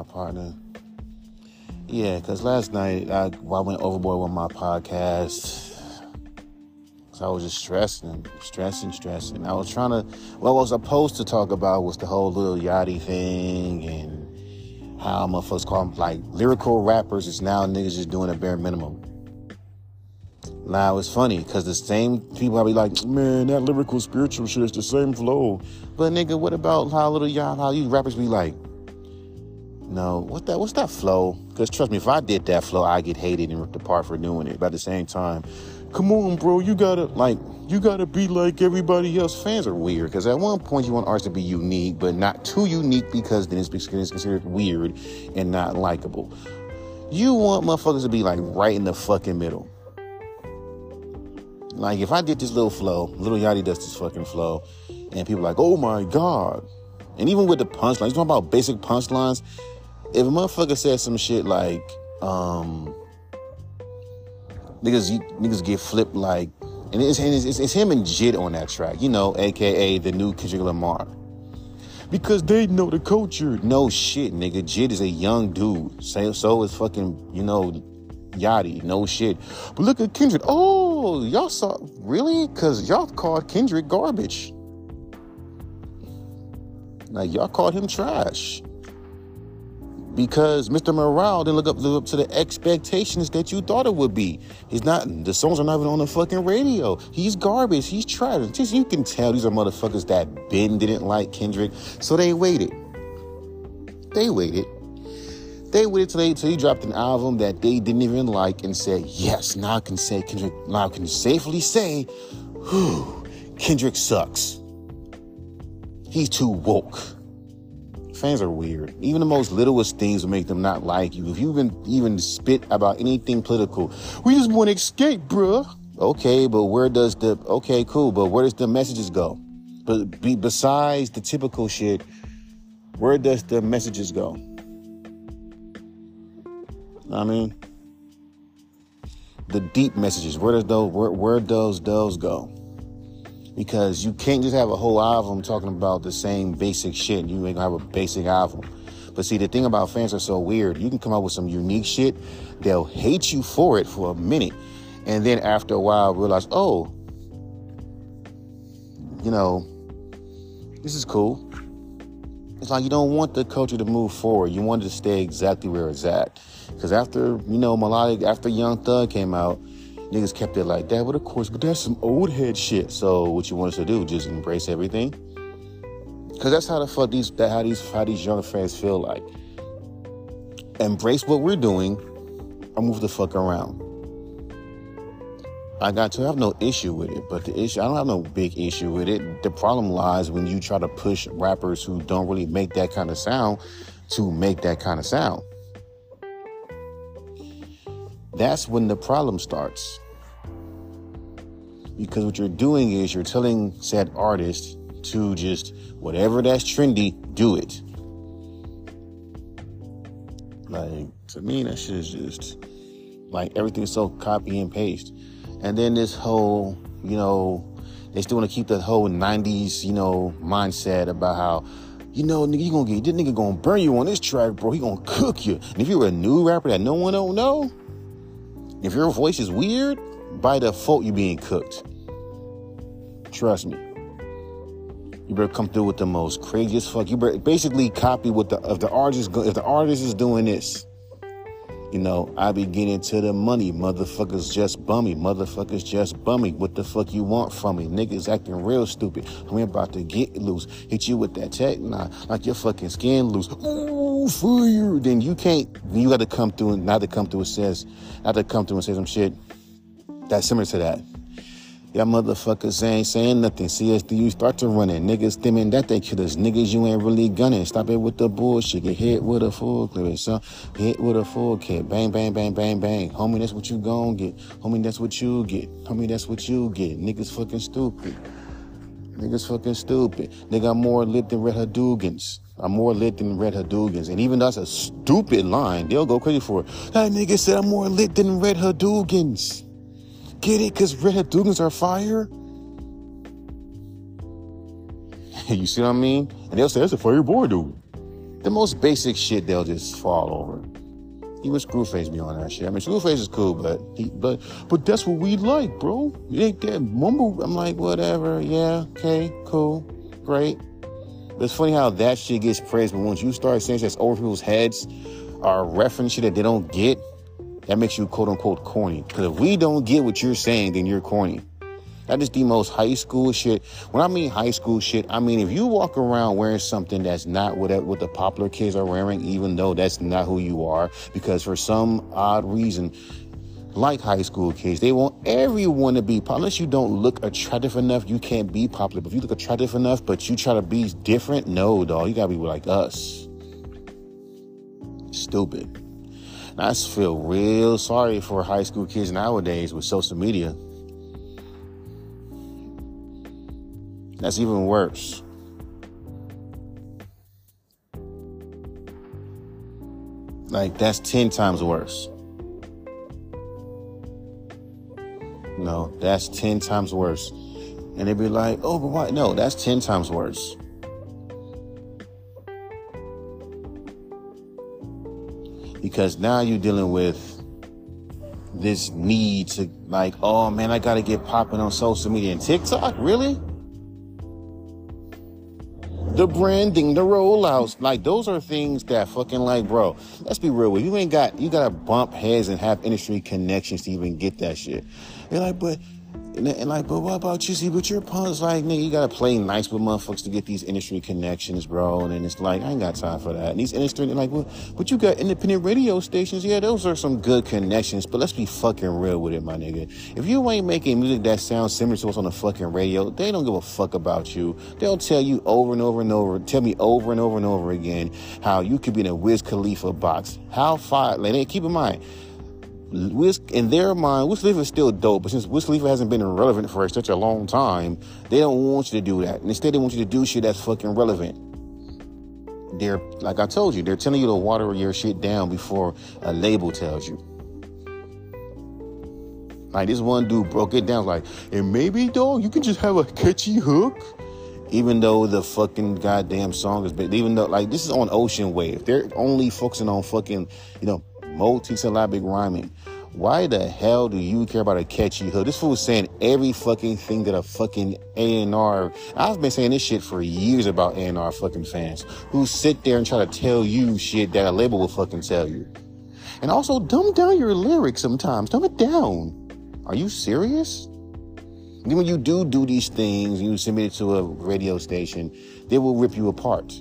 my partner. Yeah, because last night I, I went overboard with my podcast. So I was just stressing, stressing, stressing. I was trying to, what I was supposed to talk about was the whole Lil Yachty thing and how motherfuckers call them like lyrical rappers. It's now niggas just doing a bare minimum. Now it's funny because the same people I be like, man, that lyrical spiritual shit is the same flow. But nigga, what about how little y'all, how you rappers be like, no, what that, what's that flow? Because trust me, if I did that flow, I get hated and ripped apart for doing it. But at the same time, come on, bro, you gotta like, you gotta be like everybody else. Fans are weird because at one point you want artists to be unique, but not too unique because then it's considered weird and not likable. You want motherfuckers to be like right in the fucking middle. Like if I did this little flow, Lil Yachty does this fucking flow, and people like, oh my god. And even with the punchlines, you talking about basic punchlines. If a motherfucker says some shit like, um, niggas niggas get flipped like, and it's, it's, it's him and Jid on that track, you know, aka the new Kendrick Lamar. Because they know the culture. No shit, nigga. Jid is a young dude. So, so is fucking, you know, Yachty, no shit. But look at Kendrick. Oh, y'all saw really? Cause y'all called Kendrick garbage. Like y'all called him trash. Because Mr. Morale didn't look up, up to the expectations that you thought it would be. He's not. The songs are not even on the fucking radio. He's garbage. He's trash. Just you can tell these are motherfuckers that Ben didn't like Kendrick, so they waited. They waited they waited till, they, till he dropped an album that they didn't even like and said, yes, now I can say Kendrick, now I can safely say, whew, Kendrick sucks. He's too woke. Fans are weird. Even the most littlest things will make them not like you. If you even even spit about anything political, we just want to escape, bruh. Okay, but where does the okay, cool, but where does the messages go? But be, besides the typical shit, where does the messages go? I mean, the deep messages. Where does those where, where does those go? Because you can't just have a whole album talking about the same basic shit. You ain't gonna have a basic album. But see, the thing about fans are so weird. You can come up with some unique shit. They'll hate you for it for a minute, and then after a while realize, oh, you know, this is cool. It's like you don't want the culture to move forward. You want it to stay exactly where it's at. Because after, you know, melodic, after Young Thug came out, niggas kept it like that. But of course, but that's some old head shit. So what you want us to do? Just embrace everything? Because that's how the fuck these, that how these, how these young fans feel like. Embrace what we're doing or move the fuck around. I got to have no issue with it, but the issue, I don't have no big issue with it. The problem lies when you try to push rappers who don't really make that kind of sound to make that kind of sound. That's when the problem starts. Because what you're doing is you're telling said artist to just whatever that's trendy, do it. Like to me, that shit is just like everything's so copy and paste. And then this whole, you know, they still want to keep that whole '90s, you know, mindset about how, you know, nigga, you gonna get this nigga gonna burn you on this track, bro. He gonna cook you. And if you're a new rapper that no one don't know, if your voice is weird, by default you're being cooked. Trust me. You better come through with the most craziest fuck. You better basically copy what the if the artist is, if the artist is doing this. You know, I be getting to the money. Motherfuckers just bummy. Motherfuckers just bummy. What the fuck you want from me? Niggas acting real stupid. I'm about to get loose. Hit you with that tech, nah, like your fucking skin loose. Ooh, fire. Then you can't, you got to come through and not to come through and says, not to come through and say some shit that's similar to that. Y'all motherfuckers ain't saying nothing. CSD, you start to run it. Niggas stimming that they killers. Niggas, you ain't really gunning. Stop it with the bullshit. Get hit with a full clip. So hit with a full kit. Bang, bang, bang, bang, bang. Homie, that's what you gon' get. Homie, that's what you get. Homie, that's what you get. Niggas fucking stupid. Niggas fucking stupid. Nigga, I'm more lit than Red Hadoukens. I'm more lit than Red Hadoukens. And even that's a stupid line, they'll go crazy for it. That nigga said I'm more lit than Red Hadoukens. Get it? Because Red Hadoukens are fire? you see what I mean? And they'll say, that's a fire boy, dude. the most basic shit they'll just fall over. Even Screwface be on that shit. I mean, Screwface is cool, but he, but but that's what we like, bro. You ain't that mumble. I'm like, whatever. Yeah, okay, cool, great. But it's funny how that shit gets praised, but once you start saying that's over people's heads, or reference shit that they don't get, that makes you quote unquote corny. Because if we don't get what you're saying, then you're corny. That is the most high school shit. When I mean high school shit, I mean if you walk around wearing something that's not what, what the popular kids are wearing, even though that's not who you are, because for some odd reason, like high school kids, they want everyone to be popular. Unless you don't look attractive enough, you can't be popular. But if you look attractive enough, but you try to be different, no, dog, you gotta be like us. Stupid. And I feel real sorry for high school kids nowadays with social media. That's even worse. Like, that's 10 times worse. No, that's 10 times worse. And they'd be like, oh, but why? No, that's 10 times worse. Because now you're dealing with this need to, like, oh man, I gotta get popping on social media and TikTok. Really? the branding, the rollouts, like those are things that fucking like, bro. Let's be real with you. Ain't got you gotta bump heads and have industry connections to even get that shit. You're like, but and, and, like, but what about you? See, but your punks like, nigga, you gotta play nice with motherfuckers to get these industry connections, bro. And it's like, I ain't got time for that. And these industry, like, well, but you got independent radio stations. Yeah, those are some good connections. But let's be fucking real with it, my nigga. If you ain't making music that sounds similar to what's on the fucking radio, they don't give a fuck about you. They'll tell you over and over and over, tell me over and over and over again how you could be in a Wiz Khalifa box. How far? Like, keep in mind Wiz, in their mind, Wiz Khalifa is still dope, but since Wiz Khalifa hasn't been relevant for such a long time, they don't want you to do that. Instead, they want you to do shit that's fucking relevant. They're, like I told you, they're telling you to water your shit down before a label tells you. Like this one dude broke it down, like, and maybe, dog, you can just have a catchy hook. Even though the fucking goddamn song is, even though, like, this is on Ocean Wave. They're only focusing on fucking, you know, multi-syllabic rhyming. Why the hell do you care about a catchy hook? This fool is saying every fucking thing that a fucking A&R. I've been saying this shit for years about A&R fucking fans who sit there and try to tell you shit that a label will fucking tell you. And also dumb down your lyrics sometimes. Dumb it down. Are you serious? When you do do these things, you submit it to a radio station, they will rip you apart.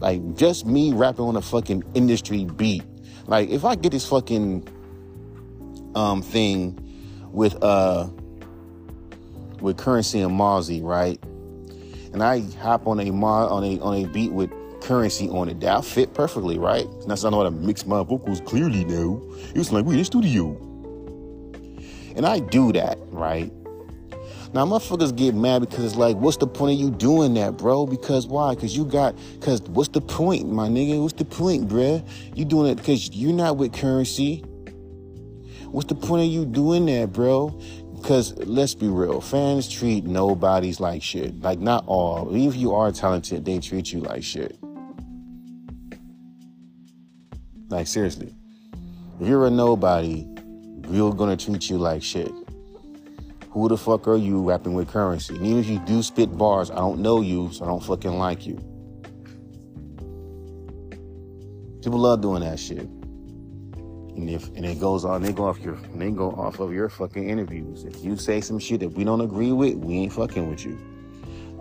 Like just me rapping on a fucking industry beat like if I get this fucking um thing with uh with Curren$y and Mozzy, right? And I hop on a mod on a on a beat with Curren$y on it. That fit perfectly, right? And that's not how to mix my vocals clearly now. It was like we in the studio. And I do that, right? Now, motherfuckers get mad because it's like, what's the point of you doing that, bro? Because why? Because you got, because what's the point, my nigga? What's the point, bruh? You doing it because you're not with Curren$y. What's the point of you doing that, bro? Because let's be real, fans treat nobodies like shit. Like, not all. Even if you are talented, they treat you like shit. Like, seriously. If you're a nobody, we're gonna treat you like shit. Who the fuck are you rapping with Curren$y? And even if you do spit bars, I don't know you, so I don't fucking like you. People love doing that shit. And if and it goes on, they go off your they go off of your fucking interviews. If you say some shit that we don't agree with, we ain't fucking with you.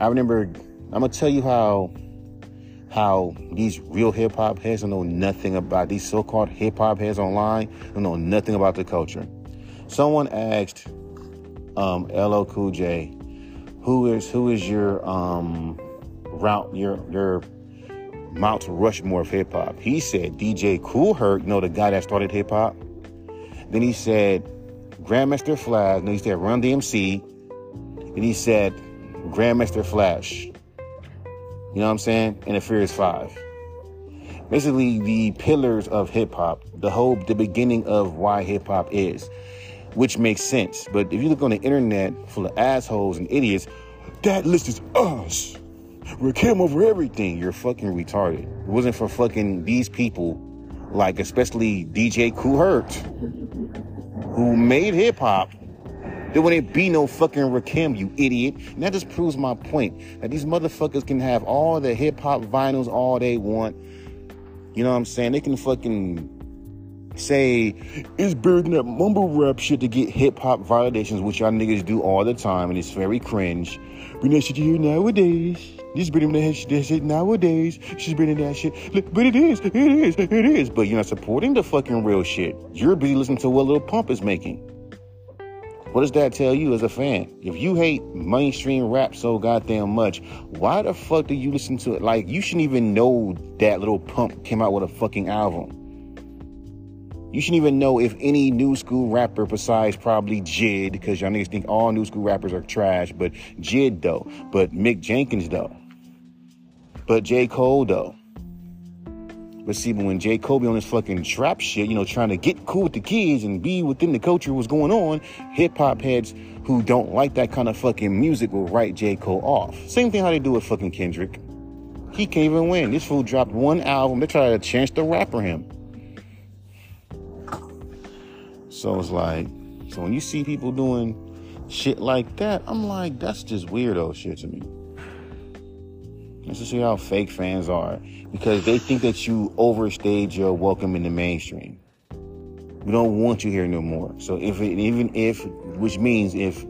I remember I'm gonna tell you how how these real hip hop heads don't know nothing about these so-called hip hop heads online don't know nothing about the culture. Someone asked um, LL Cool J, who is who is your um, route your your Mount Rushmore of hip hop? He said DJ Kool Herc, you know the guy that started hip hop. Then he said Grandmaster Flash. Then he said Run DMC. Then he said Grandmaster Flash. You know what I'm saying? And the Furious Five. Basically, the pillars of hip hop, the whole, the beginning of why hip hop is which makes sense. But if you look on the internet full of assholes and idiots, that list is us. Rakim over everything. You're fucking retarded. It wasn't for fucking these people, like especially DJ Kool who made hip hop. There wouldn't be no fucking Rakim, you idiot. And that just proves my point. That these motherfuckers can have all the hip hop vinyls all they want. You know what I'm saying? They can fucking say it's better than that mumble rap shit to get hip hop validations, which y'all niggas do all the time, and it's very cringe. Bring that shit here nowadays. This that shit, that shit nowadays. She's bringing that shit. But it is, it is, it is. But you're not supporting the fucking real shit. You're busy listening to what Lil Pump is making. What does that tell you as a fan? If you hate mainstream rap so goddamn much, why the fuck do you listen to it? Like, you shouldn't even know that Lil Pump came out with a fucking album. You shouldn't even know if any new school rapper besides probably Jid, because y'all niggas think all new school rappers are trash, but Jid though, but Mick Jenkins though, but J. Cole though. But see, when J. Cole be on this fucking trap shit, you know, trying to get cool with the kids and be within the culture what's going on, hip hop heads who don't like that kind of fucking music will write J. Cole off. Same thing how they do with fucking Kendrick. He can't even win. This fool dropped one album. They try to chance to rapper him. So it's like, so when you see people doing shit like that, I'm like, that's just weirdo shit to me. Let's just how fake fans are because they think that you overstayed your welcome in the mainstream. We don't want you here no more. So if it, even if, which means if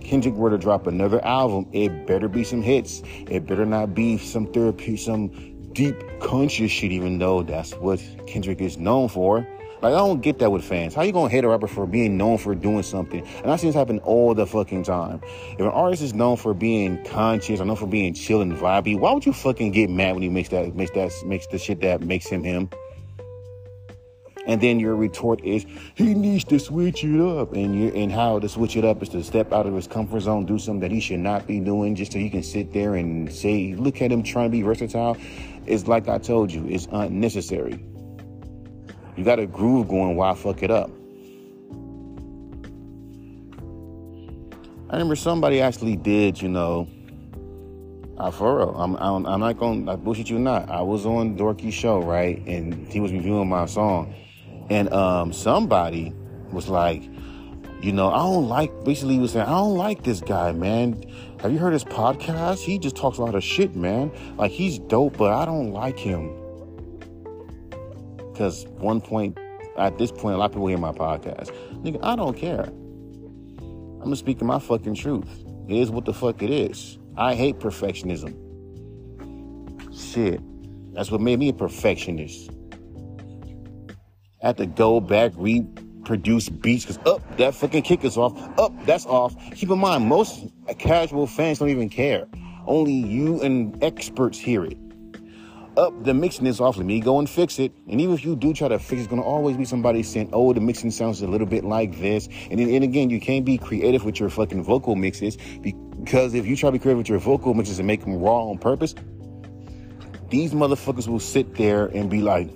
Kendrick were to drop another album, it better be some hits. It better not be some therapy, some deep conscious shit, even though that's what Kendrick is known for. Like I don't get that with fans. How you gonna hate a rapper for being known for doing something? And I see this happen all the fucking time. If an artist is known for being conscious or known for being chill and vibey, why would you fucking get mad when he makes that makes that makes the shit that makes him him? And then your retort is he needs to switch it up, and you and how to switch it up is to step out of his comfort zone, do something that he should not be doing, just so he can sit there and say, look at him trying to be versatile. It's like I told you, it's unnecessary. You got a groove going. Why fuck it up? I remember somebody actually did, you know, uh, for real. I'm, I'm, I'm not going to bullshit you not. I was on Dorky's show, right? And he was reviewing my song. And um, somebody was like, you know, I don't like, basically, he was saying, I don't like this guy, man. Have you heard his podcast? He just talks a lot of shit, man. Like, he's dope, but I don't like him. Because one point, at this point, a lot of people hear my podcast. Nigga, I don't care. I'm just speaking my fucking truth. It is what the fuck it is. I hate perfectionism. Shit. That's what made me a perfectionist. I had to go back, reproduce beats, because up, oh, that fucking kick is off. Up, oh, that's off. Keep in mind, most casual fans don't even care. Only you and experts hear it up the mixing is off. Let me go and fix it. And even if you do try to fix it, it's to always be somebody saying, oh, the mixing sounds a little bit like this. And, then, and again, you can't be creative with your fucking vocal mixes because if you try to be creative with your vocal mixes and make them raw on purpose, these motherfuckers will sit there and be like,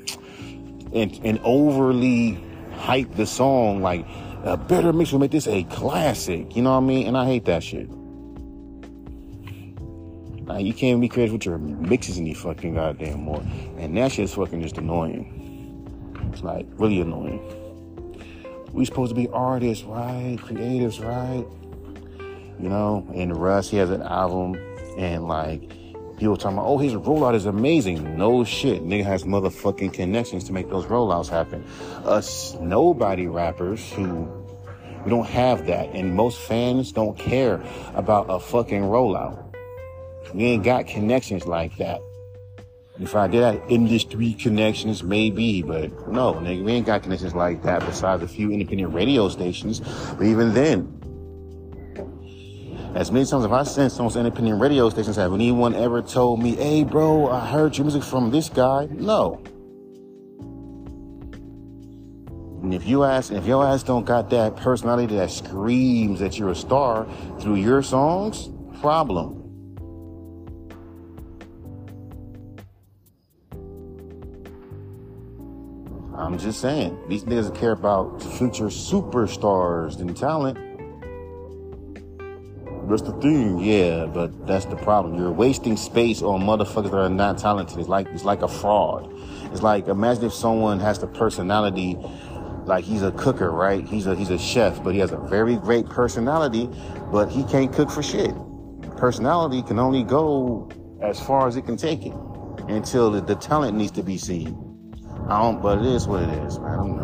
and, and overly hype the song like, a better mix will make this a classic. You know what I mean? And I hate that shit. Like, you can't be creative with your mixes any fucking goddamn more. And that shit's fucking just annoying. It's like really annoying. We supposed to be artists, right? Creatives, right? You know, and Russ, he has an album, and like people talking about, oh, his rollout is amazing. No shit. Nigga has motherfucking connections to make those rollouts happen. Us nobody rappers who we don't have that. And most fans don't care about a fucking rollout. We ain't got connections like that. If I did have industry connections, maybe, but no, nigga, we ain't got connections like that besides a few independent radio stations. But even then, as many times as I sent some independent radio stations, have anyone ever told me, hey, bro, I heard your music from this guy? No. And if you ask, if your ass don't got that personality that screams that you're a star through your songs, problem. I'm just saying, these niggas care about future superstars and talent. That's the thing. Yeah, but that's the problem. You're wasting space on motherfuckers that are not talented. It's like it's like a fraud. It's like imagine if someone has the personality like he's a cooker, right? He's a he's a chef, but he has a very great personality, but he can't cook for shit. Personality can only go as far as it can take it until the, the talent needs to be seen. I don't, but it is what it is, man. I don't know.